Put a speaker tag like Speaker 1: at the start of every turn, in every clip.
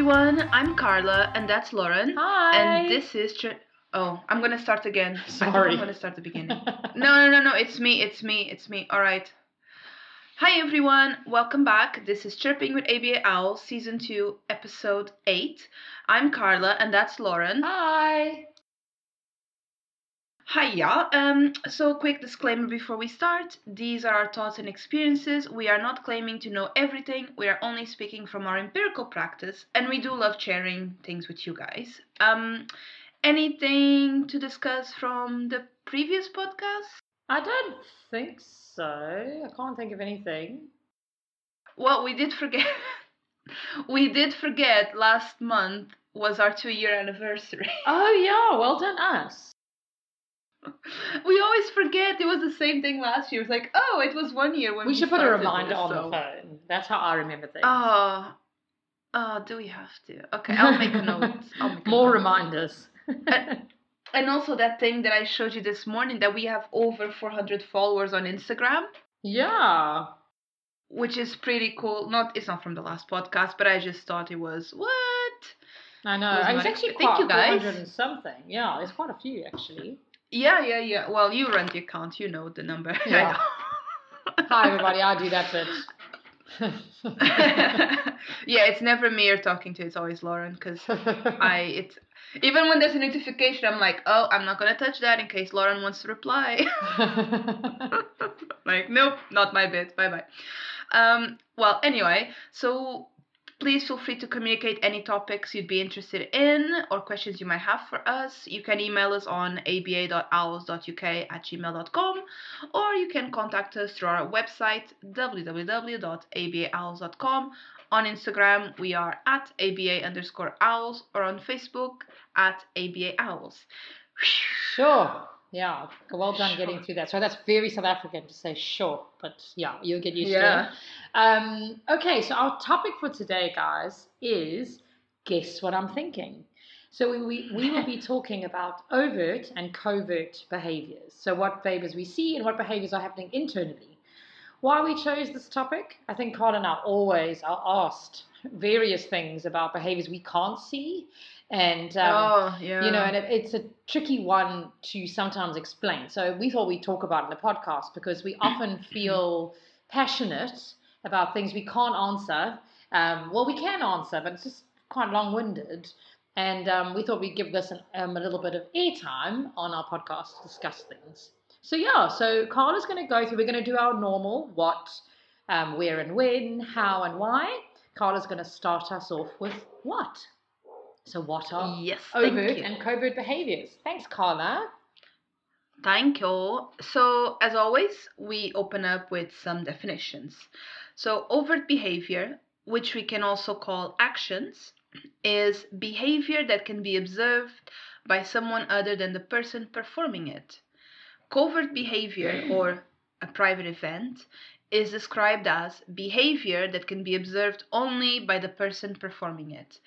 Speaker 1: Everyone. I'm Carla, and that's Lauren.
Speaker 2: Hi.
Speaker 1: And this is. Tr- oh, I'm gonna start again. I
Speaker 2: Sorry.
Speaker 1: I'm gonna start the beginning. no, no, no, no. It's me. It's me. It's me. All right. Hi, everyone. Welcome back. This is Chirping with ABA Owl, Season 2, Episode 8. I'm Carla, and that's Lauren.
Speaker 2: Hi.
Speaker 1: Hiya. Um, so, quick disclaimer before we start. These are our thoughts and experiences. We are not claiming to know everything. We are only speaking from our empirical practice, and we do love sharing things with you guys. Um, anything to discuss from the previous podcast?
Speaker 2: I don't think so. I can't think of anything.
Speaker 1: Well, we did forget. we did forget last month was our two-year anniversary.
Speaker 2: Oh yeah, well done us.
Speaker 1: we always forget it was the same thing last year. It's like, oh, it was one year when we,
Speaker 2: We should put a reminder
Speaker 1: this,
Speaker 2: on
Speaker 1: so-
Speaker 2: the phone. That's how I remember things.
Speaker 1: Oh, oh, do we have to? Okay, I'll make a note. I'll make a
Speaker 2: More
Speaker 1: note.
Speaker 2: reminders.
Speaker 1: And also that thing that I showed you this morning that we have over 400 followers on Instagram,
Speaker 2: yeah.
Speaker 1: which is pretty cool. Not, it's not from the last podcast, but I just thought it was what?
Speaker 2: I know.
Speaker 1: Was
Speaker 2: It's
Speaker 1: not
Speaker 2: actually quite
Speaker 1: Thank you, guys.
Speaker 2: 400 and something. Yeah, it's quite a few actually.
Speaker 1: Yeah, yeah, yeah. Well, you run the account, you know the number.
Speaker 2: Yeah. Hi everybody, I do that bit.
Speaker 1: yeah, it's never me you're talking to. It's always Lauren because I it's even when there's a notification, I'm like, oh, I'm not gonna touch that in case Lauren wants to reply. like, nope, not my bit. Bye bye. Um, well, anyway, so please feel free to communicate any topics you'd be interested in or questions you might have for us. You can email us on aba.owls.uk at gmail.com or you can contact us through our website www.abaowls.com. On Instagram, we are at aba underscore owls or on Facebook at aba owls.
Speaker 2: Sure. Yeah. Well done getting through that. So that's very South African to say sure, but yeah, you'll get used to it. Um, okay, so our topic for today, guys, is guess what I'm thinking. So we, we, we will be talking about overt and covert behaviors. So what behaviors we see and what behaviors are happening internally. Why we chose this topic? I think Carl and I always are asked various things about behaviors we can't see. And um,
Speaker 1: oh, yeah.
Speaker 2: you know, and it, it's a tricky one to sometimes explain. So we thought we'd talk about it in the podcast because we often feel passionate about things we can't answer. Um, well, we can answer, but it's just quite long-winded. And um, we thought we'd give this an, um, a little bit of airtime on our podcast to discuss things. So yeah, so Carla's going to go through. We're going to do our normal what, um, where and when, how and why. Carla's going to start us off with what. So what are
Speaker 1: yes,
Speaker 2: overt and covert behaviors. Thanks, Carla.
Speaker 1: Thank you. So, as always, we open up with some definitions. So, overt behavior, which we can also call actions, is behavior that can be observed by someone other than the person performing it. Covert behavior, or a private event, is described as behavior that can be observed only by the person performing it.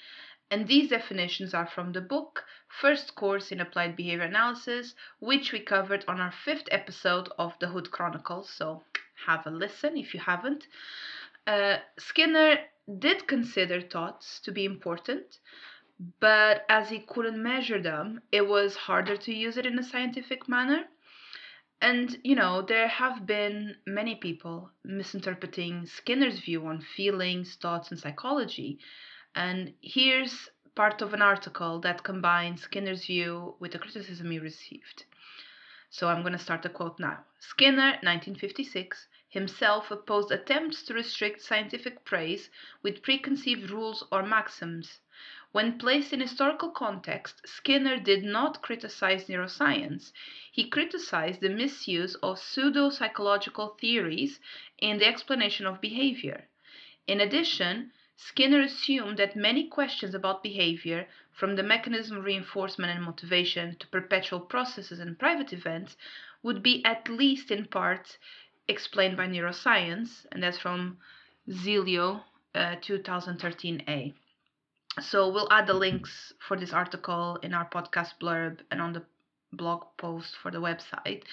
Speaker 1: And these definitions are from the book First Course in Applied Behavior Analysis, which we covered on our fifth episode of the Hood Chronicles. So have a listen if you haven't. Uh, Skinner did consider thoughts to be important, but as he couldn't measure them, it was harder to use it in a scientific manner. And, you know, there have been many people misinterpreting Skinner's view on feelings, thoughts, and psychology. And here's part of an article that combines Skinner's view with the criticism he received. So I'm going to start the quote now. Skinner, 1956, himself opposed attempts to restrict scientific praise with preconceived rules or maxims. When placed in historical context, Skinner did not criticize neuroscience. He criticized the misuse of pseudo psychological theories in the explanation of behavior. In addition, Skinner assumed that many questions about behavior, from the mechanism of reinforcement and motivation to perpetual processes and private events, would be at least in part explained by neuroscience, and that's from Zilio, uh, 2013a. So we'll add the links for this article in our podcast blurb and on the blog post for the website.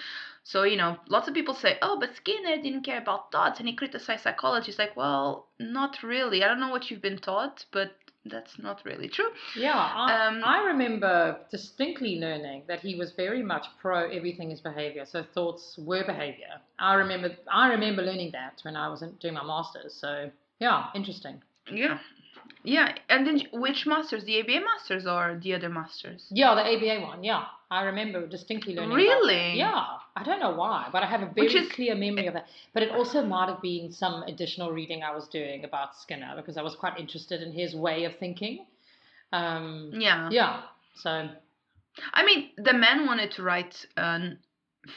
Speaker 1: So, you know, lots of people say, oh, but Skinner didn't care about thoughts and he criticized psychology. It's like, well, not really. I don't know what you've been taught, but that's not really true.
Speaker 2: Yeah, I,
Speaker 1: Um,
Speaker 2: I remember distinctly learning that he was very much pro everything is behavior. So thoughts were behavior. I remember I remember learning that when I was in, doing my masters. So yeah, interesting.
Speaker 1: Yeah. Yeah, and then which masters? The ABA masters or the other masters?
Speaker 2: Yeah, the ABA one. Yeah, I remember distinctly learning.
Speaker 1: Really?
Speaker 2: Yeah, I don't know why, but I have a very
Speaker 1: is-
Speaker 2: clear memory of that. But it also might have been some additional reading I was doing about Skinner because I was quite interested in his way of thinking. Um,
Speaker 1: Yeah.
Speaker 2: yeah, so
Speaker 1: I mean, the man wanted to write um,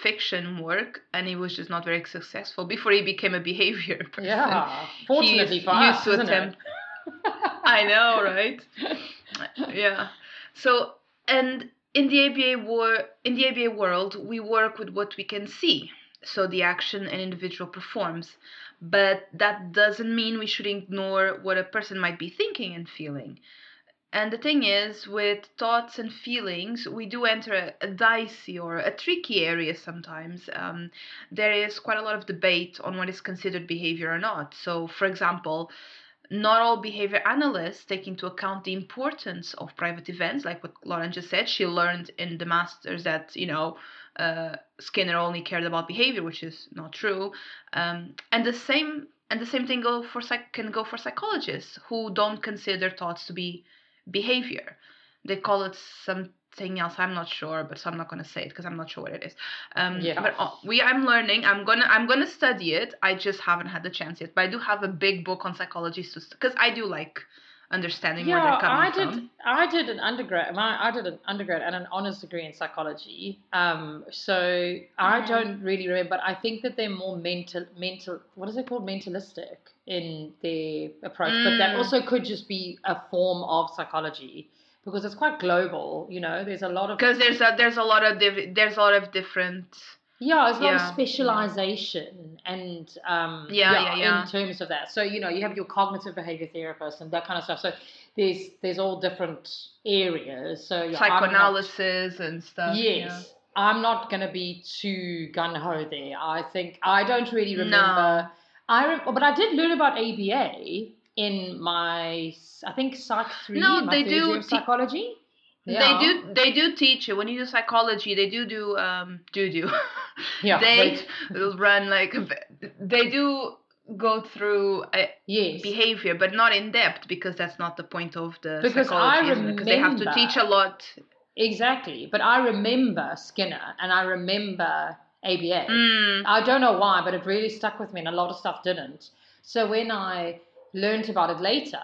Speaker 1: fiction work, and he was just not very successful before he became a behavior person.
Speaker 2: yeah. Fortunately
Speaker 1: He
Speaker 2: for
Speaker 1: used
Speaker 2: us,
Speaker 1: to
Speaker 2: isn't
Speaker 1: attempt-? I know, right? yeah. So, and in the ABA wor- in the ABA world, we work with what we can see, so the action an individual performs. But that doesn't mean we should ignore what a person might be thinking and feeling. And the thing is, with thoughts and feelings, we do enter a, a dicey or a tricky area sometimes. Um, there is quite a lot of debate on what is considered behavior or not. So, for example, not all behavior analysts take into account the importance of private events, like what Lauren just said. She learned in the masters that you know uh, Skinner only cared about behavior, which is not true. Um, and the same and the same thing go for psych- can go for psychologists who don't consider thoughts to be behavior. They call it something else. I'm not sure, but so I'm not gonna say it because I'm not sure what it is. Um,
Speaker 2: Yeah.
Speaker 1: But uh, we, I'm learning. I'm gonna, I'm gonna study it. I just haven't had the chance yet. But I do have a big book on psychology because I do like understanding where they're coming
Speaker 2: I
Speaker 1: from.
Speaker 2: did. I did an undergrad. My, I did an undergrad and an honors degree in psychology. Um, so I
Speaker 1: Mhm.
Speaker 2: don't really remember, but I think that they're more mental, mental. What is it called? Mentalistic in their approach, but that
Speaker 1: Mm.
Speaker 2: also could just be a form of psychology because it's quite global. You know, there's a lot of
Speaker 1: Because there's a there's a lot of diff- there's a lot of different
Speaker 2: Yeah, there's a lot
Speaker 1: Yeah.
Speaker 2: of specialization and um,
Speaker 1: Yeah, yeah, yeah.
Speaker 2: in terms of that. So you know, you have your cognitive behavior therapist and that kind of stuff. So there's there's all different areas. So yeah, I'm not-
Speaker 1: psychoanalysis and stuff.
Speaker 2: yes, I'm not going to be too gun ho there. I think I don't really remember. No. I rem- but I did learn about ABA in my I think Psych three.
Speaker 1: No, they do te-
Speaker 2: psychology.
Speaker 1: They do they do teach it when you do psychology. They do do um do do.
Speaker 2: Yeah,
Speaker 1: they
Speaker 2: right.
Speaker 1: run like they do go through
Speaker 2: Yes.
Speaker 1: behavior, but not in depth because that's not the point of the
Speaker 2: Because I
Speaker 1: psychology. isn't it? Because they have to teach a lot.
Speaker 2: Exactly. But I remember Skinner and I remember ABA.
Speaker 1: Mm,
Speaker 2: I don't know why, but it really stuck with me and a lot of stuff didn't. So when I learned about it later,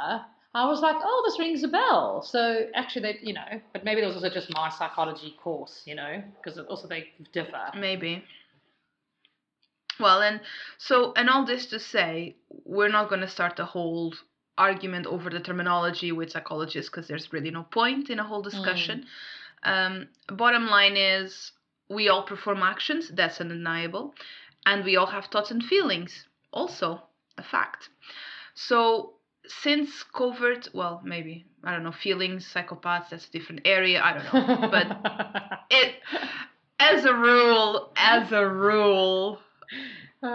Speaker 2: I was like, oh, this rings a bell. So actually, they, you know, but maybe that was also just my psychology course, you know, because also they differ.
Speaker 1: maybe. Well, and so and all this to say, we're not going to start a whole argument over the terminology with psychologists because there's really no point in a whole discussion. Um, bottom line is we all perform actions, that's undeniable, and we all have thoughts and feelings, also a fact. So since covert, well, maybe I don't know, feelings, psychopaths, that's a different area. I don't know, but it, as a rule, as a rule,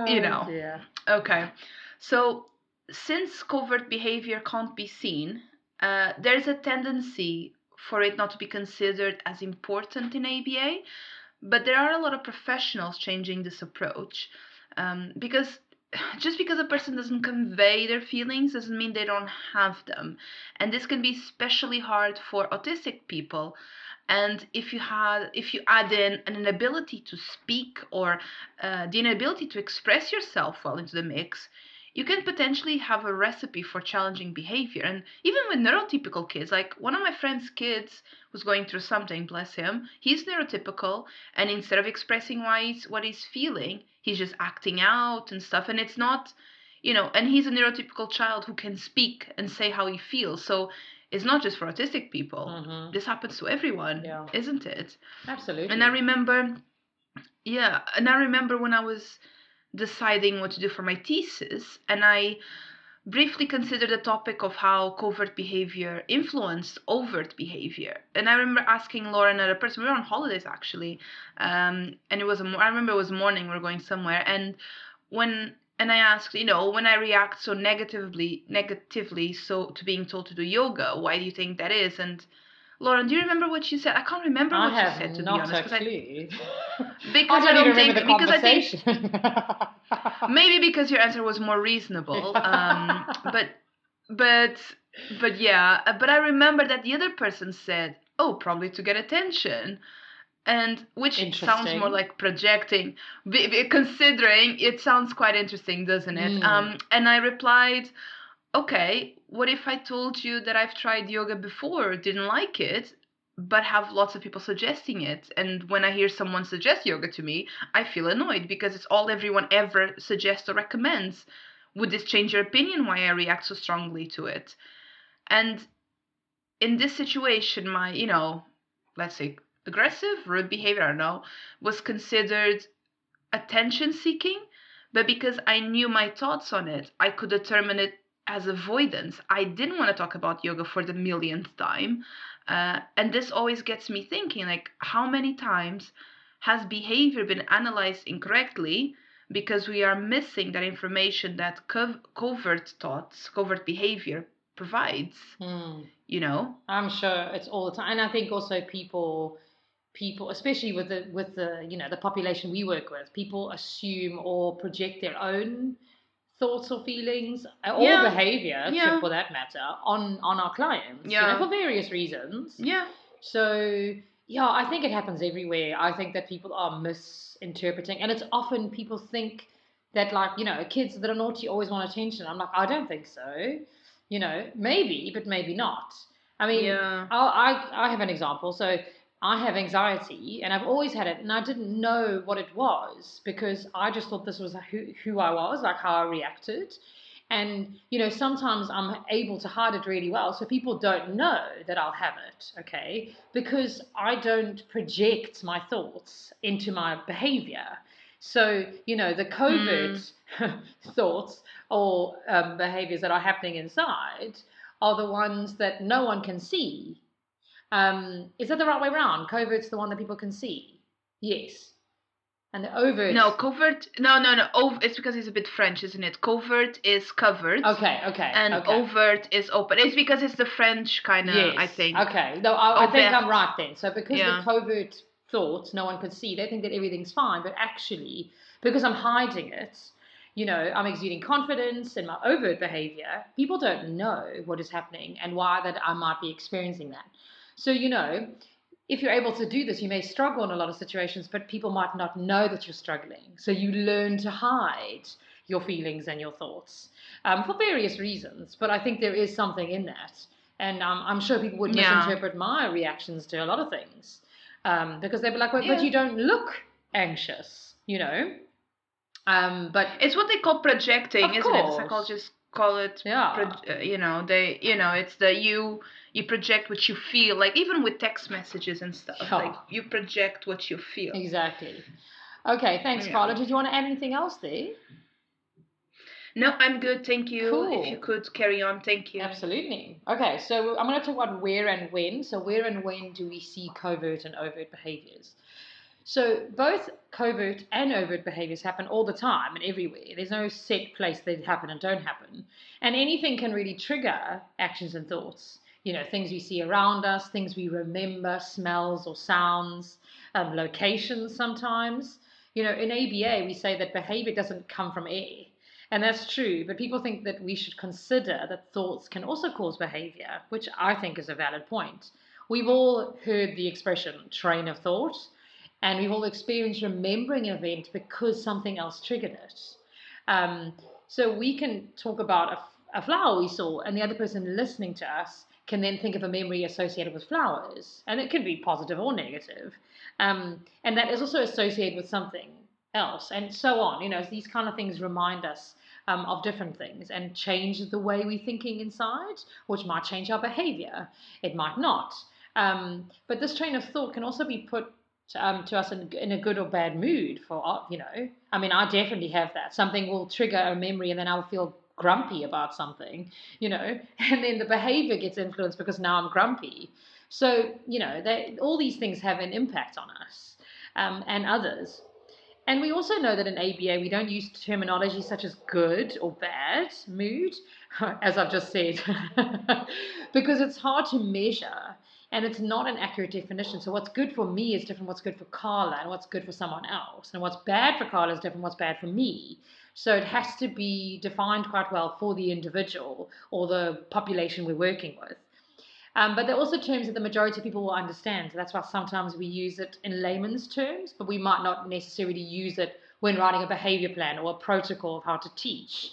Speaker 1: you know.
Speaker 2: Yeah.
Speaker 1: Okay. So, since covert behavior can't be seen, uh, there's a tendency for it not to be considered as important in ABA, but there are a lot of professionals changing this approach um, because just because a person doesn't convey their feelings doesn't mean they don't have them. And this can be especially hard for autistic people. And if you had, if you add in an inability to speak or uh, the inability to express yourself well into the mix, you can potentially have a recipe for challenging behavior. And even with neurotypical kids, like one of my friend's kids was going through something, bless him, he's neurotypical, and instead of expressing why he's, what he's feeling, he's just acting out and stuff. And it's not, you know, and he's a neurotypical child who can speak and say how he feels. So it's not just for autistic people.
Speaker 2: Mhm.
Speaker 1: This happens to everyone,
Speaker 2: Yeah.
Speaker 1: isn't it?
Speaker 2: Absolutely.
Speaker 1: And I remember, yeah, and I remember when I was deciding what to do for my thesis, and I briefly considered the topic of how covert behavior influenced overt behavior. And I remember asking Lauren, another person, we were on holidays actually, um, and it was I remember it was morning, we were going somewhere, and when and I asked, you know, when I react so negatively, negatively, so to being told to do yoga, why do you think that is? And Lauren, do you remember what she said? I can't remember
Speaker 2: I
Speaker 1: what
Speaker 2: have
Speaker 1: she said to be honest.
Speaker 2: a
Speaker 1: 'cause I- because
Speaker 2: I
Speaker 1: I,
Speaker 2: don't
Speaker 1: think because I think maybe because your answer was more reasonable. Um, but but but yeah. But I remember that the other person said, "Oh, probably to get attention." And which sounds more like projecting, b- b- considering it sounds quite interesting, doesn't it?
Speaker 2: Mm.
Speaker 1: Um, and I replied, okay, what if I told you that I've tried yoga before, didn't like it, but have lots of people suggesting it? And when I hear someone suggest yoga to me, I feel annoyed because it's all everyone ever suggests or recommends. Would this change your opinion why I react so strongly to it? And in this situation, my, you know, let's say aggressive, rude behavior, I don't know, was considered attention seeking. But because I knew my thoughts on it, I could determine it as avoidance. I didn't want to talk about yoga for the millionth time. Uh, and this always gets me thinking like, how many times has behavior been analyzed incorrectly because we are missing that information that cov- covert thoughts, covert behavior provides?
Speaker 2: Hmm.
Speaker 1: You know?
Speaker 2: I'm sure it's all the time, and I think also people, people, especially with the with the you know the population we work with, people assume or project their own thoughts or feelings uh, or
Speaker 1: Yeah.
Speaker 2: behavior,
Speaker 1: Yeah.
Speaker 2: for that matter, on on our clients. you
Speaker 1: Yeah.
Speaker 2: know, for various reasons.
Speaker 1: Yeah.
Speaker 2: So yeah, I think it happens everywhere. I think that people are misinterpreting, and it's often people think that like you know kids that are naughty always want attention. I'm like, I don't think so. You know, maybe, but maybe not. I mean,
Speaker 1: Yeah.
Speaker 2: I'll, I I have an example. So I have anxiety, and I've always had it, and I didn't know what it was because I just thought this was who who I was, like how I reacted. And you know, sometimes I'm able to hide it really well, so people don't know that I'll have it. Okay, because I don't project my thoughts into my behavior. So you know, the covert thoughts or um, behaviors that are happening inside are the ones that no one can see. Um, is that the right way around? Covert's the one that people can see. Yes. And the overt.
Speaker 1: No, covert. No, no, no. Ov- it's because it's a bit French, isn't it? Covert is covered.
Speaker 2: Okay, okay.
Speaker 1: And
Speaker 2: okay.
Speaker 1: overt is open. It's because it's the French kind of,
Speaker 2: yes.
Speaker 1: I think.
Speaker 2: Okay. No, I, I think I'm right then. So because
Speaker 1: Yeah.
Speaker 2: the covert thoughts no one could see, they think that everything's fine. But actually, because I'm hiding it, you know, I'm exuding confidence in my overt behavior. People don't know what is happening and why that I might be experiencing that. So you know, if you're able to do this, you may struggle in a lot of situations, but people might not know that you're struggling. So you learn to hide your feelings and your thoughts um, for various reasons. But I think there is something in that. And um, I'm sure people would
Speaker 1: Yeah.
Speaker 2: misinterpret my reactions to a lot of things um, because they'd be like, "But
Speaker 1: Yeah.
Speaker 2: but you don't look anxious, you know? Um, but
Speaker 1: It's what they call projecting, isn't it?
Speaker 2: course.
Speaker 1: The psychologists call it.
Speaker 2: yeah.
Speaker 1: Pro- uh, you know, they, you know, it's the you, you project what you feel. Like even with text messages and stuff,
Speaker 2: Yeah.
Speaker 1: like you project what you feel.
Speaker 2: Exactly. Okay, thanks,
Speaker 1: Yeah.
Speaker 2: Carla. Did you want to add anything else there?
Speaker 1: No, I'm good. Thank you.
Speaker 2: Cool.
Speaker 1: If you could carry on, thank you.
Speaker 2: Absolutely. Okay, so I'm going to talk about where and when. So, where and when do we see covert and overt behaviors? So, both covert and overt behaviors happen all the time and everywhere. There's no set place they happen and don't happen. And anything can really trigger actions and thoughts. You know, things we see around us, things we remember, smells or sounds, um, locations sometimes. You know, in ABA, we say that behavior doesn't come from air. And that's true, but people think that we should consider that thoughts can also cause behavior, which I think is a valid point. We've all heard the expression train of thought, and we've all experienced remembering an event because something else triggered it. Um, so we can talk about a, a flower we saw, and the other person listening to us can then think of a memory associated with flowers, and it can be positive or negative. Um, and that is also associated with something else, and so on. You know, these kind of things remind us um, of different things and change the way we're thinking inside, which might change our behavior. It might not. Um, but this train of thought can also be put um, to us in, in a good or bad mood for, uh, you know, I mean, I definitely have that. Something will trigger a memory and then I'll feel grumpy about something, you know, and then the behavior gets influenced because now I'm grumpy. So, you know, they, all these things have an impact on us um, and others. And we also know that in ABA, we don't use terminology such as good or bad mood, as I've just said, because it's hard to measure and it's not an accurate definition. So, what's good for me is different what's good for Carla, and what's good for someone else. And what's bad for Carla is different what's bad for me. So, it has to be defined quite well for the individual or the population we're working with. Um, but there are also terms that the majority of people will understand. So that's why sometimes we use it in layman's terms, but we might not necessarily use it when writing a behavior plan or a protocol of how to teach.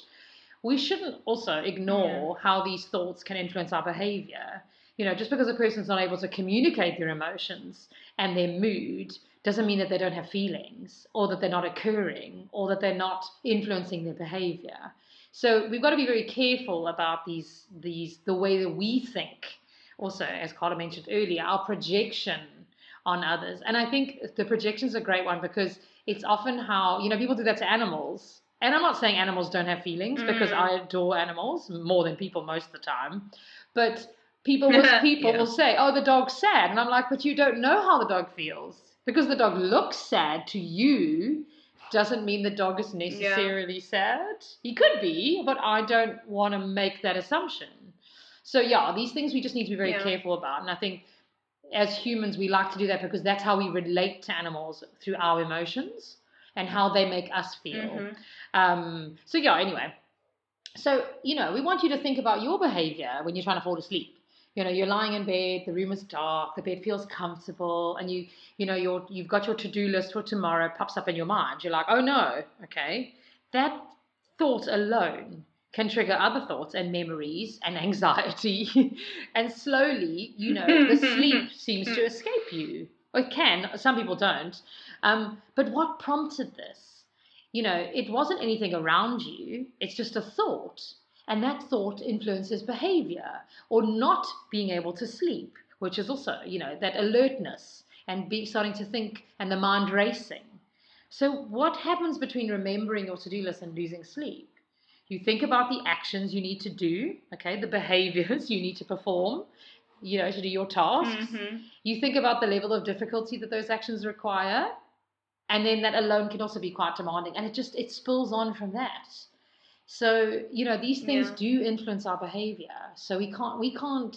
Speaker 2: We shouldn't also ignore yeah. how these thoughts can influence our behavior. You know, just because a person's not able to communicate their emotions and their mood doesn't mean that they don't have feelings or that they're not occurring or that they're not influencing their behavior. So we've got to be very careful about these these the way that we think also, as Carla mentioned earlier, our projection on others. And I think the projection is a great one because it's often how, you know, people do that to animals. And I'm not saying animals don't have feelings mm. because I adore animals more than people most of the time. But people will, people yeah. will say, oh, the dog's sad. And I'm like, but you don't know how the dog feels. Because the dog looks sad to you doesn't mean the dog is necessarily yeah. sad. He could be, but I don't want to make that assumption. So yeah, these things we just need to be very yeah. careful about. And I think as humans we like to do that because that's how we relate to animals through our emotions and how they make us feel. Mm-hmm. Um, so yeah, anyway. So, you know, we want you to think about your behavior when you're trying to fall asleep. You know, you're lying in bed, the room is dark, the bed feels comfortable, and you, you know, you're you've got your to-do list for tomorrow pops up in your mind. You're like, oh no, okay. That thought alone can trigger other thoughts and memories and anxiety. and slowly, you know, the sleep seems to escape you. It can, some people don't. Um, but what prompted this? You know, it wasn't anything around you, it's just a thought. And that thought influences behavior or not being able to sleep, which is also, you know, that alertness and be starting to think and the mind racing. So, what happens between remembering your to do list and losing sleep? You think about the actions you need to do, okay, the behaviors you need to perform, you know, to do your tasks. Mm-hmm. You think about the level of difficulty that those actions require. And then that alone can also be quite demanding. And it just it spills on from that. So, you know, these things yeah. do influence our behavior. So we can't we can't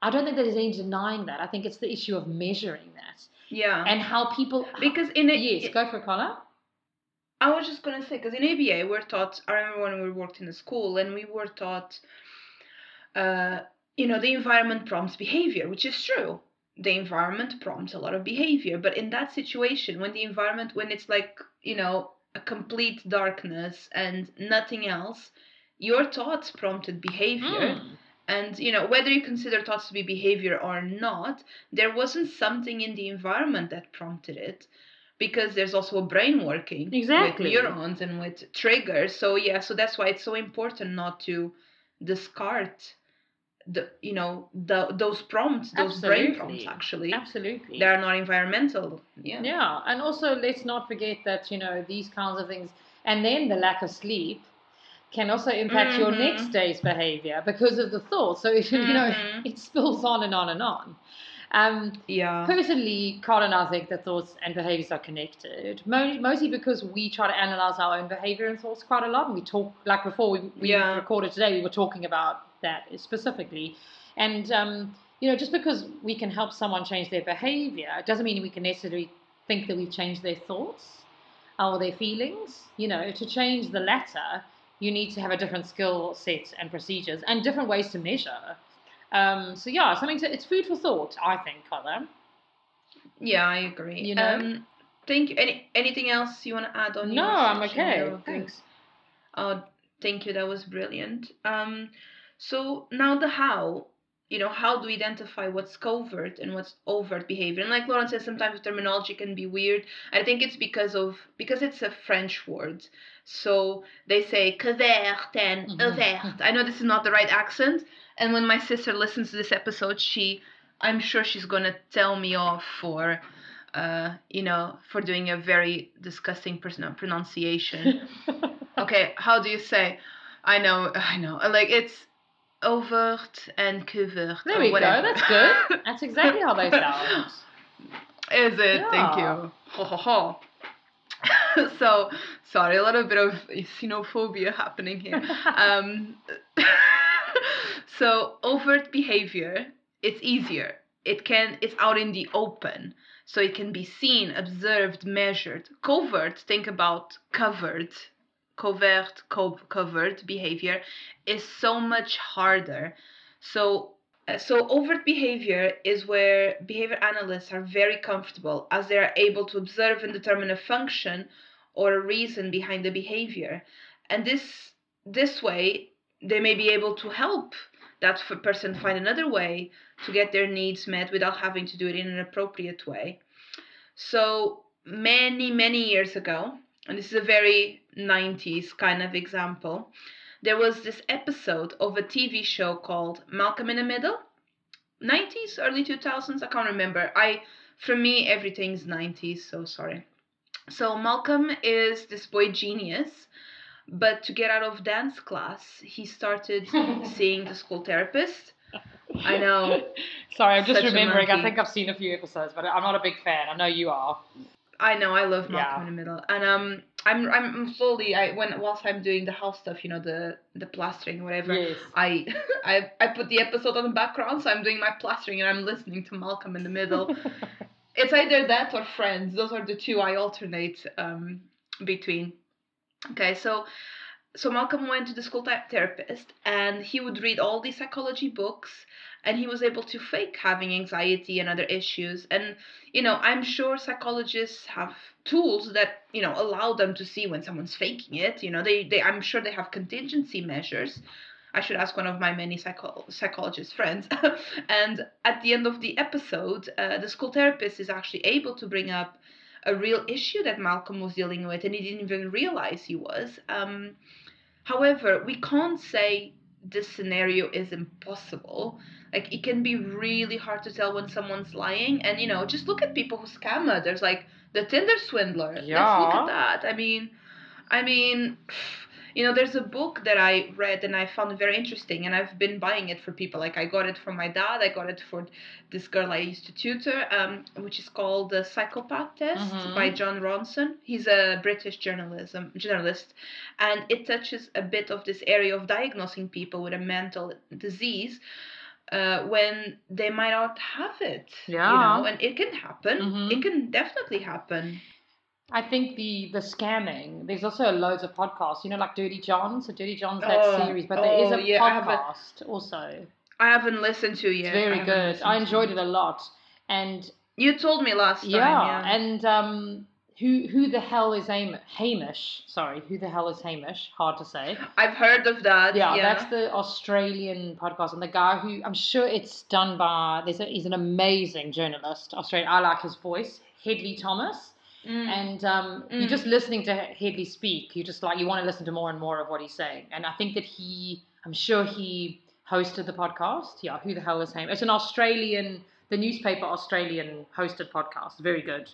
Speaker 2: I don't think there's any denying that. I think it's the issue of measuring that.
Speaker 1: Yeah.
Speaker 2: And how people
Speaker 1: because in a,
Speaker 2: yes,
Speaker 1: it,
Speaker 2: go for it, Carla.
Speaker 1: I was just gonna say because in ABA we're taught. I remember when we worked in the school and we were taught, uh, you know, the environment prompts behavior, which is true. The environment prompts a lot of behavior, but in that situation, when the environment, when it's like you know a complete darkness and nothing else, your thoughts prompted behavior. Mm. And you know whether you consider thoughts to be behavior or not, there wasn't something in the environment that prompted it because there's also a brain working
Speaker 2: exactly.
Speaker 1: with neurons and with triggers. So yeah, so that's why it's so important not to discard the you know the those prompts, those Absolutely. brain prompts actually.
Speaker 2: Absolutely.
Speaker 1: They are not environmental. Yeah.
Speaker 2: Yeah. And also let's not forget that, you know, these kinds of things and then the lack of sleep can also impact mm-hmm. your next day's behavior because of the thoughts. So if, mm-hmm. you know, mm-hmm. it spills on and on and on. Um,
Speaker 1: yeah.
Speaker 2: Personally, Carl and I think that thoughts and behaviors are connected, mostly because we try to analyze our own behavior and thoughts quite a lot. And we talk, like before we, we yeah. recorded today, we were talking about that specifically. And, um, you know, just because we can help someone change their behavior doesn't mean we can necessarily think that we've changed their thoughts or their feelings. You know, to change the latter, you need to have a different skill set and procedures and different ways to measure. Um, so yeah, something to, it's food for thought, I think, Carla.
Speaker 1: Yeah, I agree. You know, um, thank you. Any anything else you want to add on?
Speaker 2: No, I'm okay. Thanks.
Speaker 1: Oh, thank you. That was brilliant. Um, so now the how. You know, how do we identify what's covert and what's overt behavior? And like Lauren says, sometimes the terminology can be weird. I think it's because of because it's a French word. So they say covert and mm-hmm. overt. I know this is not the right accent, and when my sister listens to this episode, she, I'm sure she's gonna tell me off for, uh, you know, for doing a very disgusting pronunciation. okay, how do you say? I know, I know. Like it's overt and covert.
Speaker 2: There we whatever. go. That's good. That's exactly how they sound.
Speaker 1: Is it? Yeah. Thank you. Ho ho ho. so sorry, a little bit of xenophobia happening here. um, so overt behavior, it's easier. It can it's out in the open, so it can be seen, observed, measured. Covert, think about covered, covert, co- covered behavior is so much harder. So uh, so overt behavior is where behavior analysts are very comfortable as they are able to observe and determine a function or a reason behind the behavior. And this this way they may be able to help that person find another way to get their needs met without having to do it in an appropriate way. So many many years ago, and this is a very 90s kind of example, there was this episode of a TV show called Malcolm in the Middle. 90s, early 2000s, I can't remember. I for me everything's 90s, so sorry. So Malcolm is this boy genius, but to get out of dance class, he started seeing the school therapist. I know.
Speaker 2: Sorry, I'm just remembering. I think I've seen a few episodes, but I'm not a big fan. I know you are.
Speaker 1: I know I love Malcolm
Speaker 2: Yeah.
Speaker 1: in the Middle, and um, I'm I'm slowly I when whilst I'm doing the house stuff, you know, the the plastering, whatever.
Speaker 2: Yes.
Speaker 1: I I I put the episode on the background, so I'm doing my plastering and I'm listening to Malcolm in the Middle. it's either that or Friends. Those are the two I alternate um between. Okay, so so Malcolm went to the school ther- therapist and he would read all these psychology books and he was able to fake having anxiety and other issues. And you know i'm sure psychologists have tools that you know allow them to see when someone's faking it. You know they, they i'm sure they have contingency measures. I should ask one of my many psycho- psychologist friends. And at the end of the episode uh, the school therapist is actually able to bring up a real issue that malcolm was dealing with and he didn't even realize he was. Um, however we can't say this scenario is impossible. Like it can be really hard to tell when someone's lying. And you know just look at people who scam others like the tinder swindler. Let's look at that. I mean i mean you know there's a book that i read and i found very interesting and i've been buying it for people like i got it from my dad i got it for this girl i used to tutor um, which is called the psychopath test
Speaker 2: Mhm.
Speaker 1: by jon ronson he's a british journalism journalist and it touches a bit of this area of diagnosing people with a mental disease uh, when they might not have it.
Speaker 2: Yeah.
Speaker 1: You know, and it can happen.
Speaker 2: Mhm.
Speaker 1: It can definitely happen.
Speaker 2: I think the the scamming. There's also loads of podcasts. You know, like Dirty John. So Dirty John's that
Speaker 1: Oh,
Speaker 2: series, but there is
Speaker 1: oh,
Speaker 2: a
Speaker 1: yeah, I
Speaker 2: podcast also.
Speaker 1: I haven't listened to yet.
Speaker 2: It's very
Speaker 1: I
Speaker 2: good. I enjoyed it a lot. And
Speaker 1: You told me last time.
Speaker 2: yeah,
Speaker 1: Yeah.
Speaker 2: and um, who who the hell is Ham- Hamish? Sorry, who the hell is Hamish? Hard to say.
Speaker 1: I've heard of that.
Speaker 2: Yeah,
Speaker 1: Yeah,
Speaker 2: that's the Australian podcast, and the guy who I'm sure it's done by. There's a, he's an amazing journalist. Australian. I like his voice, Hedley Thomas.
Speaker 1: Mm.
Speaker 2: And um, you're
Speaker 1: Mm.
Speaker 2: just listening to Hedley speak. You just like you want to listen to more and more of what he's saying. And I think that he, I'm sure he hosted the podcast. Yeah, who the hell is him? It's an Australian, the newspaper Australian hosted podcast. Very good.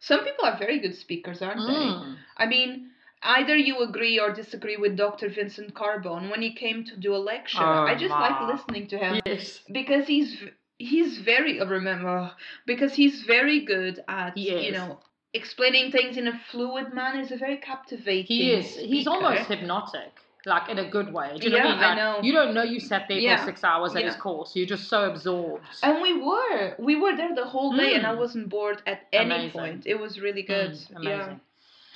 Speaker 1: Some people are very good speakers, aren't they?
Speaker 2: Mm.
Speaker 1: I mean, either you agree or disagree with Dr. Vincent Carbone when he came to do a lecture.
Speaker 2: Oh,
Speaker 1: I just like listening to him.
Speaker 2: Yes.
Speaker 1: because he's he's very uh, remember because he's very good at
Speaker 2: He
Speaker 1: you know explaining things in a fluid manner. He's a very captivating.
Speaker 2: He is. He's almost hypnotic, like in a good way. Do you know what I
Speaker 1: Yeah,
Speaker 2: mean?
Speaker 1: I know.
Speaker 2: You don't know you sat there
Speaker 1: Yeah,
Speaker 2: for six hours at his course. You're just so absorbed.
Speaker 1: And we were we were there the whole day, and I
Speaker 2: Mm.
Speaker 1: wasn't bored at any
Speaker 2: Amazing.
Speaker 1: point. It was really good.
Speaker 2: Mm, amazing.
Speaker 1: Yeah.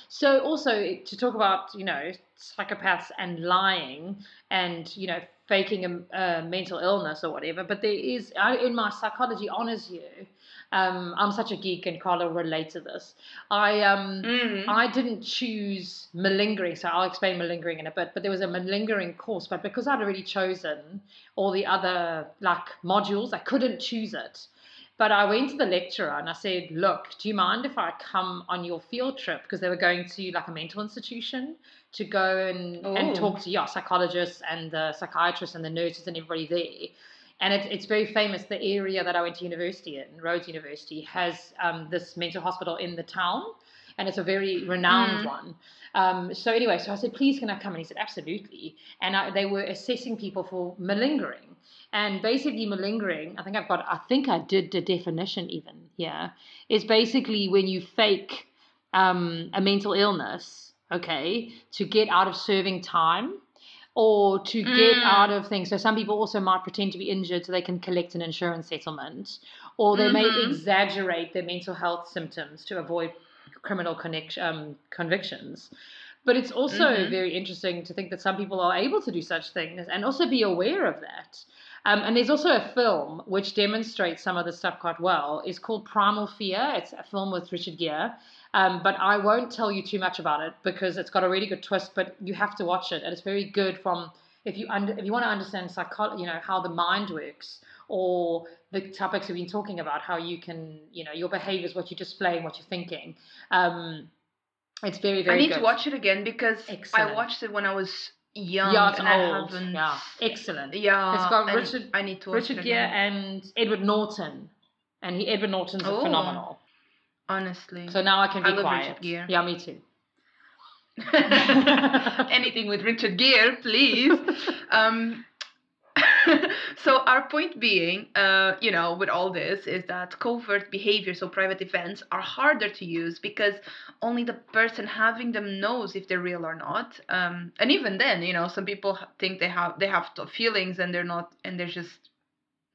Speaker 2: So also to talk about you know psychopaths and lying and you know faking a, a mental illness or whatever, but there is I, in my psychology honors you. Um, I'm such a geek, and Carla will relate to this. I um.
Speaker 1: Mm.
Speaker 2: I didn't choose malingering, so I'll explain malingering in a bit. But there was a malingering course, but because I'd already chosen all the other like modules, I couldn't choose it. But I went to the lecturer and I said, "Look, do you mind if I come on your field trip?" Because they were going to like a mental institution to go and, and
Speaker 1: Oh.
Speaker 2: talk to yeah psychologists and the psychiatrists and the nurses and everybody there. And it, it's very famous. The area that I went to university in, Rhodes University, has um, this mental hospital in the town, and it's a very renowned
Speaker 1: Mm.
Speaker 2: one. Um, so anyway, so I said, please can I come? And he said, absolutely. And I, they were assessing people for malingering. And basically, malingering, I think I've got, I think I did the definition even here, is basically when you fake um, a mental illness, okay, to get out of serving time or to get
Speaker 1: Mm.
Speaker 2: out of things. So some people also might pretend to be injured so they can collect an insurance settlement, or they may
Speaker 1: Mhm.
Speaker 2: exaggerate their mental health symptoms to avoid criminal connection, um, convictions. But it's also
Speaker 1: Mhm.
Speaker 2: very interesting to think that some people are able to do such things and also be aware of that. Um, and there's also a film which demonstrates some of this stuff quite well. It's called Primal Fear. It's a film with Richard Gere. Um, but I won't tell you too much about it because it's got a really good twist. But you have to watch it, and it's very good from if you under, if you want to understand psychology, you know how the mind works, or the topics we've been talking about, how you can, you know, your behaviors, what you display, and what you're thinking. Um, it's very very
Speaker 1: I need
Speaker 2: good.
Speaker 1: to watch it again because
Speaker 2: Excellent.
Speaker 1: I watched it when I was young.
Speaker 2: Yeah, it's
Speaker 1: and I
Speaker 2: old.
Speaker 1: haven't.
Speaker 2: Yeah, excellent.
Speaker 1: Yeah,
Speaker 2: It's got Richard-
Speaker 1: I need to watch
Speaker 2: Richard
Speaker 1: it
Speaker 2: Gere and Edward Norton, and he Edward Norton's
Speaker 1: Oh.
Speaker 2: phenomenal.
Speaker 1: Honestly,
Speaker 2: So now I can
Speaker 1: I
Speaker 2: be
Speaker 1: love
Speaker 2: quiet. Yeah, me too.
Speaker 1: anything with Richard Gere, please. um, so our point being, uh, you know, with all this is that covert behaviors so private events, are harder to use because only the person having them knows if they're real or not. Um, and even then, you know, some people think they have they have feelings and they're not, and they're just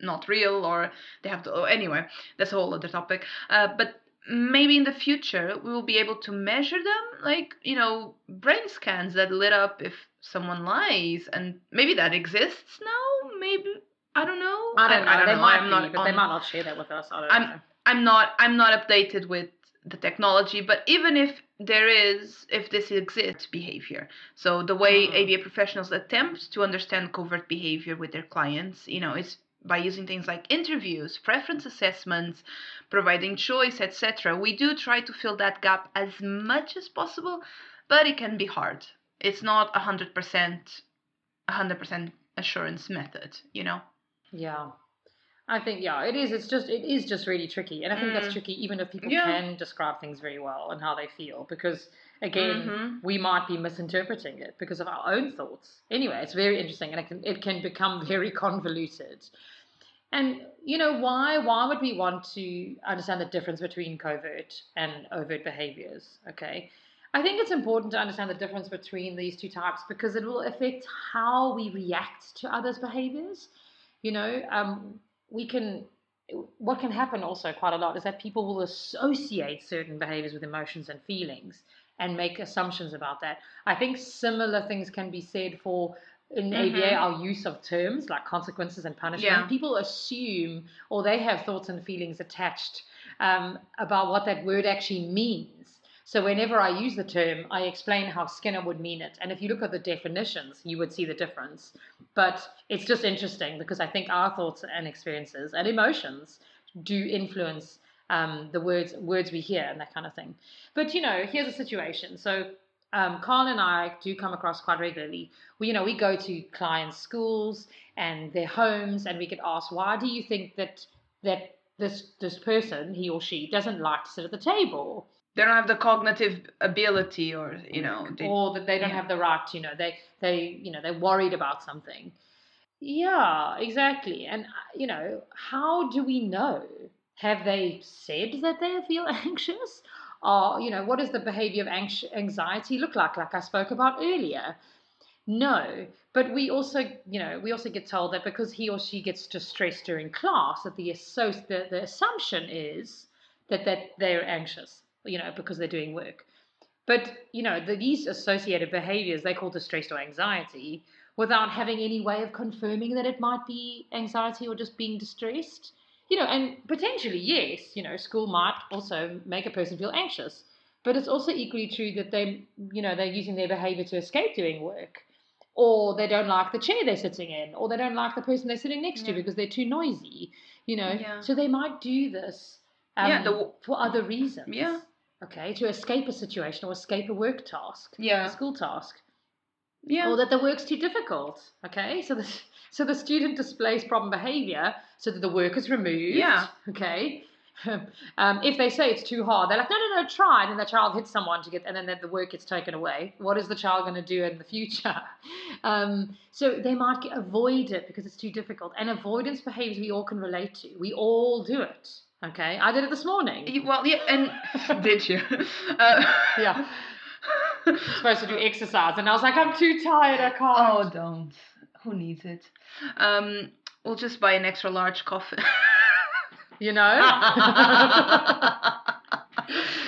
Speaker 1: not real, or they have to. Oh, anyway, that's a whole other topic. Uh, but maybe in the future we will be able to measure them like you know brain scans that lit up if someone lies and maybe that exists now maybe I don't know.
Speaker 2: I don't know.
Speaker 1: I, I don't
Speaker 2: they
Speaker 1: know.
Speaker 2: might
Speaker 1: I'm
Speaker 2: be,
Speaker 1: not
Speaker 2: but they might not share that with us. I am
Speaker 1: I'm, I'm not. I'm not updated with the technology. But even if there is, if this exists, behavior. So the way.
Speaker 2: Mm-hmm.
Speaker 1: ABA professionals attempt to understand covert behavior with their clients, you know, is by using things like interviews, preference assessments, providing choice, etc. We do try to fill that gap as much as possible, but it can be hard. It's not 100% 100% assurance method you know
Speaker 2: Yeah. I think yeah, it is. It's just it is just really tricky, and I think that's
Speaker 1: Mm.
Speaker 2: tricky even if people
Speaker 1: Yeah.
Speaker 2: can describe things very well and how they feel, because again,
Speaker 1: Mhm.
Speaker 2: we might be misinterpreting it because of our own thoughts. Anyway, it's very interesting, and it can it can become very convoluted. And you know why? Why would we want to understand the difference between covert and overt behaviors? Okay, I think it's important to understand the difference between these two types because it will affect how we react to others' behaviors. You know, um, we can. What can happen also quite a lot is that people will associate certain behaviors with emotions and feelings and make assumptions about that. I think similar things can be said for in ABA
Speaker 1: Mhm.
Speaker 2: our use of terms like consequences and punishment.
Speaker 1: Yeah.
Speaker 2: People assume or they have thoughts and feelings attached um, about what that word actually means. So whenever I use the term, I explain how Skinner would mean it. And if you look at the definitions, you would see the difference. But it's just interesting because I think our thoughts and experiences and emotions do influence um, the words words we hear and that kind of thing. But you know, here's a situation. So um, Carl and I do come across quite regularly. We, you know, we go to clients' schools and their homes, and we get asked, "Why do you think that that this this person, he or she, doesn't like to sit at the table?"
Speaker 1: They don't have the cognitive ability or you know they,
Speaker 2: or that they don't
Speaker 1: yeah.
Speaker 2: have the right you know they they you know they're worried about something. Yeah exactly. And uh, you know how do we know? Have they said that they feel anxious? Or you know what does the behavior of anx- anxiety look like like i spoke about earlier? No but we also you know we also get told that because he or she gets distressed during class that the, the, the assumption is that that they're anxious you know because they're doing work. But you know the, these associated behaviors they call distress or anxiety without having any way of confirming that it might be anxiety or just being distressed you know and potentially yes you know school might also make a person feel anxious. But it's also equally true that they you know they're using their behavior to escape doing work or they don't like the chair they're sitting in or they don't like the person they're sitting next to because they're too noisy you know?
Speaker 1: Yeah.
Speaker 2: so they might do this um,
Speaker 1: Yeah, the-
Speaker 2: for other reasons.
Speaker 1: Yeah.
Speaker 2: Okay to escape a situation or escape a work task a
Speaker 1: yeah
Speaker 2: school task
Speaker 1: yeah
Speaker 2: or that the work's too difficult. Okay, so the so the student displays problem behavior so that the work is removed.
Speaker 1: Yeah.
Speaker 2: Okay. Um, if they say it's too hard, they're like, no, no, no, try, and then the child hits someone to get, and then the, the work gets taken away. What is the child going to do in the future? Um, so they might get, avoid it because it's too difficult. And avoidance behaviors we all can relate to. We all do it. Okay, I did it this morning.
Speaker 1: You- Well, yeah, and did you? Uh,
Speaker 2: Yeah. supposed to do exercise, and I was like, I'm too tired. I can't.
Speaker 1: Oh, don't. Who needs it? Um, we'll just buy an extra large coffee.
Speaker 2: You know.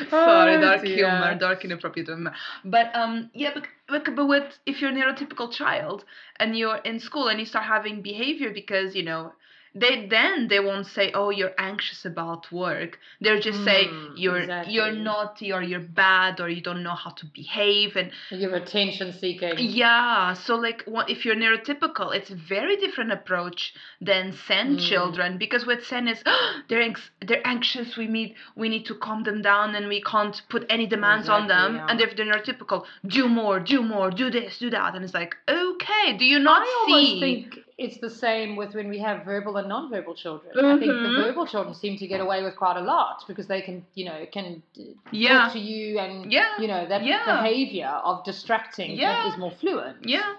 Speaker 1: Sorry,
Speaker 2: Oh,
Speaker 1: dark
Speaker 2: dear.
Speaker 1: humor, dark inappropriate humor. But um, yeah, but, but but with if you're a neurotypical child and you're in school and you start having behavior because you know they then they won't say oh you're anxious about work they'll just say
Speaker 2: Mm,
Speaker 1: you're you're naughty or you're bad or you don't know how to behave and
Speaker 2: You're attention seeking.
Speaker 1: yeah so like what if you're neurotypical it's a very different approach than sen
Speaker 2: Mm.
Speaker 1: children because with sen is they're anx- they're anxious we need we need to calm them down and we can't put any demands on them
Speaker 2: yeah.
Speaker 1: and if they're neurotypical do more do more do this do that and it's like okay do you not
Speaker 2: I
Speaker 1: see
Speaker 2: think it's the same with when we have verbal and non-verbal children. I think the
Speaker 1: Mhm.
Speaker 2: verbal children seem to get away with quite a lot because they can, you know, can
Speaker 1: Yeah.
Speaker 2: talk to you and
Speaker 1: Yeah.
Speaker 2: you know that
Speaker 1: Yeah.
Speaker 2: behavior of distracting
Speaker 1: Yeah.
Speaker 2: is more fluent.
Speaker 1: yeah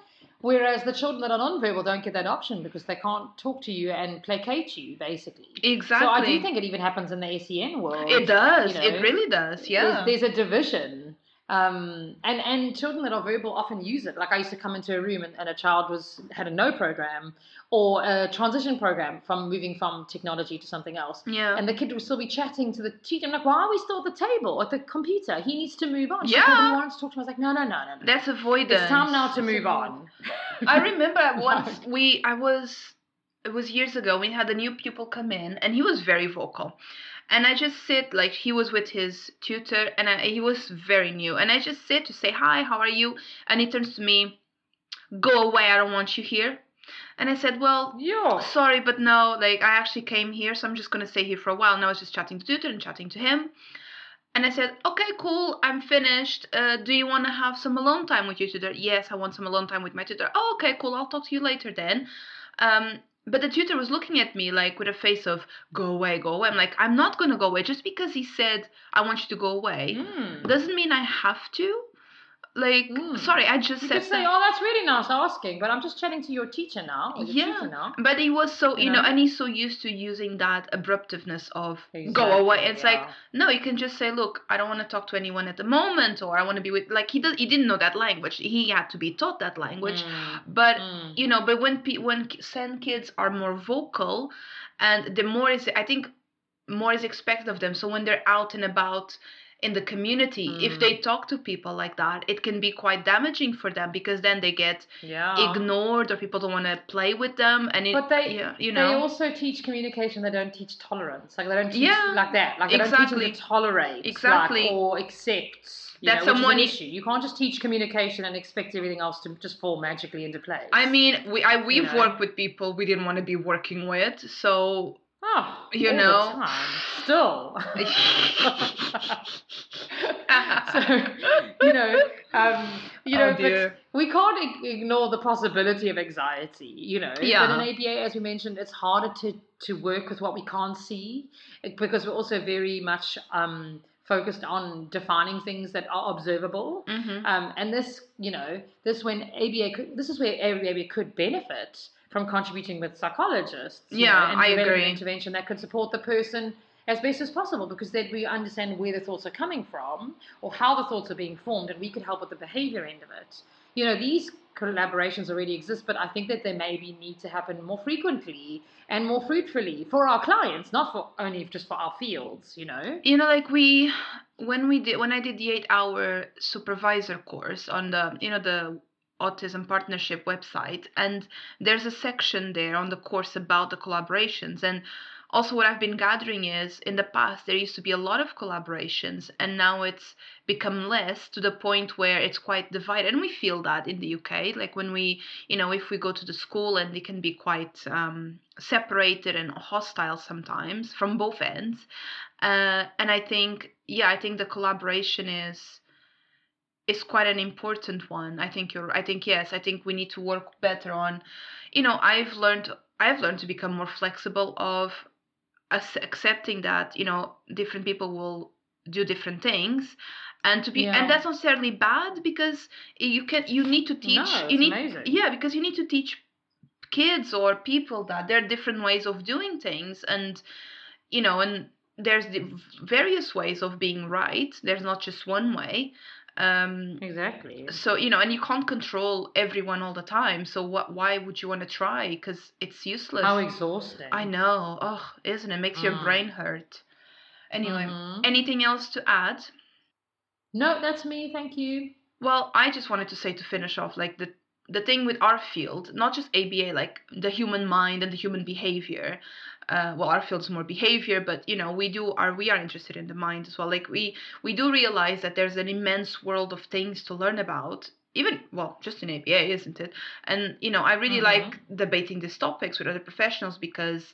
Speaker 2: Whereas the children that are non-verbal don't get that option because they can't talk to you and placate you, basically.
Speaker 1: exactly
Speaker 2: So I do think it even happens in the SEN world.
Speaker 1: it does
Speaker 2: you know,
Speaker 1: it really does yeah
Speaker 2: There's, there's a division. Um, and, and children that are verbal often use it. Like I used to come into a room and, and a child was had a no program or a transition program from moving from technology to something else.
Speaker 1: yeah
Speaker 2: And the kid would still be chatting to the teacher. I'm like, why are we still at the table at the computer? He needs to move on. Like,
Speaker 1: Yeah.
Speaker 2: "Nobody wants to talk to him. I was like, no, no, no, no, no.
Speaker 1: that's avoidance
Speaker 2: It's time now to move on.
Speaker 1: I remember once we I was it was years ago we had a new pupil come in and he was very vocal. And I just sit like he was with his tutor and I, he was very new and I just sit to say hi, how are you? And he turns to me, "Go away, I don't want you here." And I said, "Well,
Speaker 2: Yeah.
Speaker 1: sorry, but no, like I actually came here, so I'm just gonna stay here for a while. And I was just chatting to tutor and chatting to him. And I said, okay, cool, I'm finished. Uh, do you want to have some alone time with your tutor? Yes, I want some alone time with my tutor. Oh, okay, cool, I'll talk to you later then. Um, but the tutor was looking at me like with a face of, go away, go away. I'm like, I'm not gonna go away. Just because he said, I want you to go away,
Speaker 2: Mm.
Speaker 1: doesn't mean I have to. Like,
Speaker 2: Mm.
Speaker 1: sorry, I just
Speaker 2: You
Speaker 1: said
Speaker 2: could say,
Speaker 1: that.
Speaker 2: oh, that's really nice asking, but I'm just chatting to your teacher now. Your
Speaker 1: Yeah.
Speaker 2: tutor now.
Speaker 1: But he was so, you,
Speaker 2: You
Speaker 1: know,
Speaker 2: know?
Speaker 1: and he's so used to using that abruptiveness of go away. It's like, no, you can just say, look, I don't want to talk to anyone at the moment, or I want to be with, like, he, does, he didn't know that language. He had to be taught that language.
Speaker 2: Mm,
Speaker 1: But,
Speaker 2: mm.
Speaker 1: you know, but when, pe- when ki- Sen kids are more vocal, and the more is, I think, more is expected of them. So when they're out and about, in the community, if
Speaker 2: Mm.
Speaker 1: they talk to people like that, it can be quite damaging for them because then they get
Speaker 2: yeah.
Speaker 1: ignored or people don't want to play with them and it
Speaker 2: But they-
Speaker 1: yeah you
Speaker 2: They also teach communication. They don't teach tolerance. Like they don't teach
Speaker 1: Yeah,
Speaker 2: like that. Like they don't teach
Speaker 1: exactly.
Speaker 2: them to tolerate. like,
Speaker 1: Exactly.
Speaker 2: or accept. You
Speaker 1: That
Speaker 2: know,
Speaker 1: someone
Speaker 2: is issue. You can't just teach communication and expect everything else to just fall magically into place.
Speaker 1: i mean we I, we've
Speaker 2: know.
Speaker 1: worked with people we didn't want to be working with so
Speaker 2: oh,
Speaker 1: you know.
Speaker 2: still. so you know, um, you know,
Speaker 1: Oh,
Speaker 2: but we can't ignore the possibility of anxiety. You know,
Speaker 1: Yeah.
Speaker 2: But in ABA, as we mentioned, it's harder to to work with what we can't see eh, because we're also very much um, focused on defining things that are observable.
Speaker 1: Mhm.
Speaker 2: Um, and this, you know, this when ABA could, this is where ABA could benefit from contributing with psychologists.
Speaker 1: Yeah,
Speaker 2: know, and
Speaker 1: I agree.
Speaker 2: Intervention that could support the person as best as possible because then we understand where the thoughts are coming from or how the thoughts are being formed, and we could help with the behavior end of it. You know, these collaborations already exist, but I think that they maybe need to happen more frequently and more fruitfully for our clients, not for only just for our fields. You know.
Speaker 1: you know like we when we did when i did the eight hour supervisor course on the you know the autism partnership website and there's a section there on the course about the collaborations. And also what i've been gathering is in the past there used to be a lot of collaborations and now it's become less to the point where it's quite divided. And we feel that in the uk like when we you know if we go to the school and it can be quite um, separated and hostile sometimes from both ends. Uh, and I think yeah, I think the collaboration is is quite an important one. I think you're. I think yes. I think we need to work better on. You know, I've learned. I've learned to become more flexible of accepting that you know different people will do different things and to be
Speaker 2: Yeah.
Speaker 1: and that's not necessarily bad because you can you need to teach
Speaker 2: No,
Speaker 1: you need
Speaker 2: amazing.
Speaker 1: yeah because you need to teach kids or people that there are different ways of doing things and you know and there's the various ways of being right. There's not just one way. Um,
Speaker 2: Exactly.
Speaker 1: so you know, and you can't control everyone all the time. So what? Why would you want to try? Because it's useless.
Speaker 2: How exhausting.
Speaker 1: I know. Oh, isn't it? Makes your
Speaker 2: Mm.
Speaker 1: brain hurt. Anyway,
Speaker 2: Mhm.
Speaker 1: anything else to add?
Speaker 2: No, that's me. Thank you.
Speaker 1: Well, I just wanted to say to finish off, like the the thing with our field, not just ABA, like the human mind and the human behavior. Uh, well, our field is more behavior, but you know, we do are we are interested in the mind as well. Like we we do realize that there's an immense world of things to learn about. Even well, just in ABA, isn't it? And you know, I really
Speaker 2: Mhm.
Speaker 1: like debating these topics with other professionals because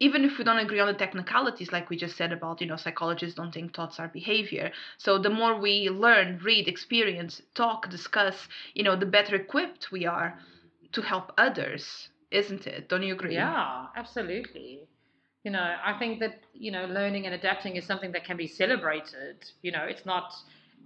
Speaker 1: even if we don't agree on the technicalities like we just said about you know psychologists don't think thoughts are behavior so the more we learn read experience talk discuss you know the better equipped we are to help others isn't it don't you agree
Speaker 2: Yeah, absolutely. You know, I think that you know, learning and adapting is something that can be celebrated. You know, it's not.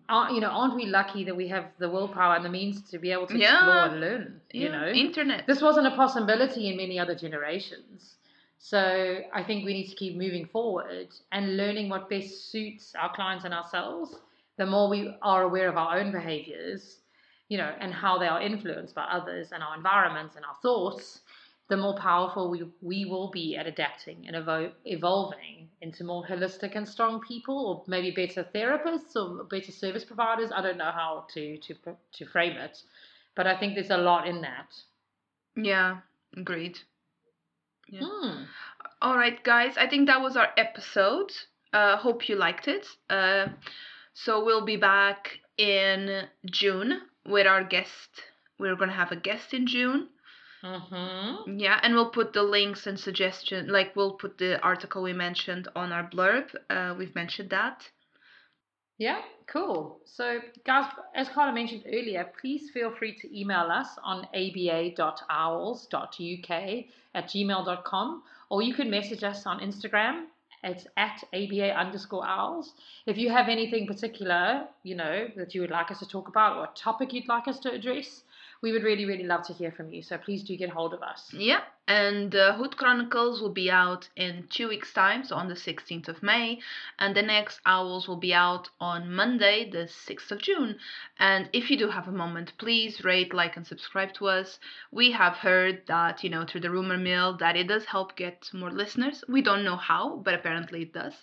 Speaker 2: Aren't, you know, aren't we lucky that we have the willpower and the means to be able to
Speaker 1: Yeah.
Speaker 2: explore and learn? You know,
Speaker 1: internet
Speaker 2: this wasn't a possibility in many other generations. So I think we need to keep moving forward and learning what best suits our clients and ourselves. The more we are aware of our own behaviors, you know, and how they are influenced by others and our environments and our thoughts, the more powerful we, we will be at adapting and evo- evolving into more holistic and strong people, or maybe better therapists or better service providers. I don't know how to to to frame it, but I think there's a lot in that.
Speaker 1: yeah agreed Yeah.
Speaker 2: Hmm.
Speaker 1: all right guys i think that was our episode uh hope you liked it uh so we'll be back in june with our guest we're gonna have a guest in june
Speaker 2: Mm-hmm.
Speaker 1: Yeah, and we'll put the links and suggestion, like we'll put the article we mentioned on our blurb. Uh, we've mentioned that.
Speaker 2: Yeah, cool. So, guys, as Carla mentioned earlier, please feel free to email us on aba.owls.uk at gmail.com, or you can message us on Instagram. It's at aba underscore owls. If you have anything particular, you know, that you would like us to talk about or a topic you'd like us to address, we would really, really love to hear from you. So please do get hold of us.
Speaker 1: Yeah, and uh, Hood Chronicles will be out in two weeks' time, so on the 16th of May, and the next Owls will be out on Monday, the 6th of June. And if you do have a moment, please rate, like, and subscribe to us. We have heard that, you know, through the rumor mill, that it does help get more listeners. We don't know how, but apparently it does,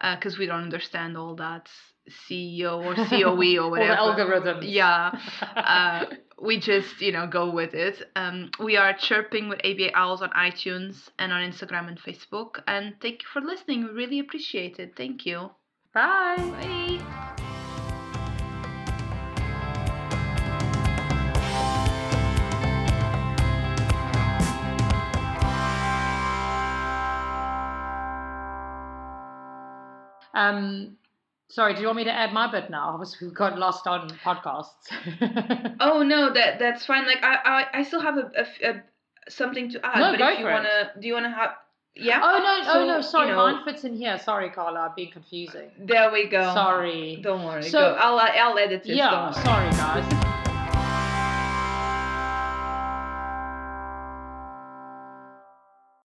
Speaker 1: because we don't understand all that CEO or COE or whatever.
Speaker 2: algorithms.
Speaker 1: Yeah. Uh, we just, you know, go with it. Um, we are chirping with ABA Owls on iTunes and on Instagram and Facebook. And thank you for listening. We really appreciate it. Thank you.
Speaker 2: Bye.
Speaker 1: Bye.
Speaker 2: Um, sorry, do you want me to add my bit now? Obviously, we got lost on podcasts.
Speaker 1: Oh no, that that's fine. Like I I, I still have a, a, a something to add.
Speaker 2: No,
Speaker 1: but
Speaker 2: go
Speaker 1: if you
Speaker 2: it.
Speaker 1: wanna, do you wanna have? Yeah.
Speaker 2: Oh no!
Speaker 1: Oh, so,
Speaker 2: oh no!
Speaker 1: you
Speaker 2: Sorry,
Speaker 1: know-
Speaker 2: mine fits in here. Sorry, Carla, I'm being confusing.
Speaker 1: There we go.
Speaker 2: Sorry.
Speaker 1: Don't worry.
Speaker 2: So-
Speaker 1: go. I'll I'll edit it.
Speaker 2: Yeah. Sorry, guys.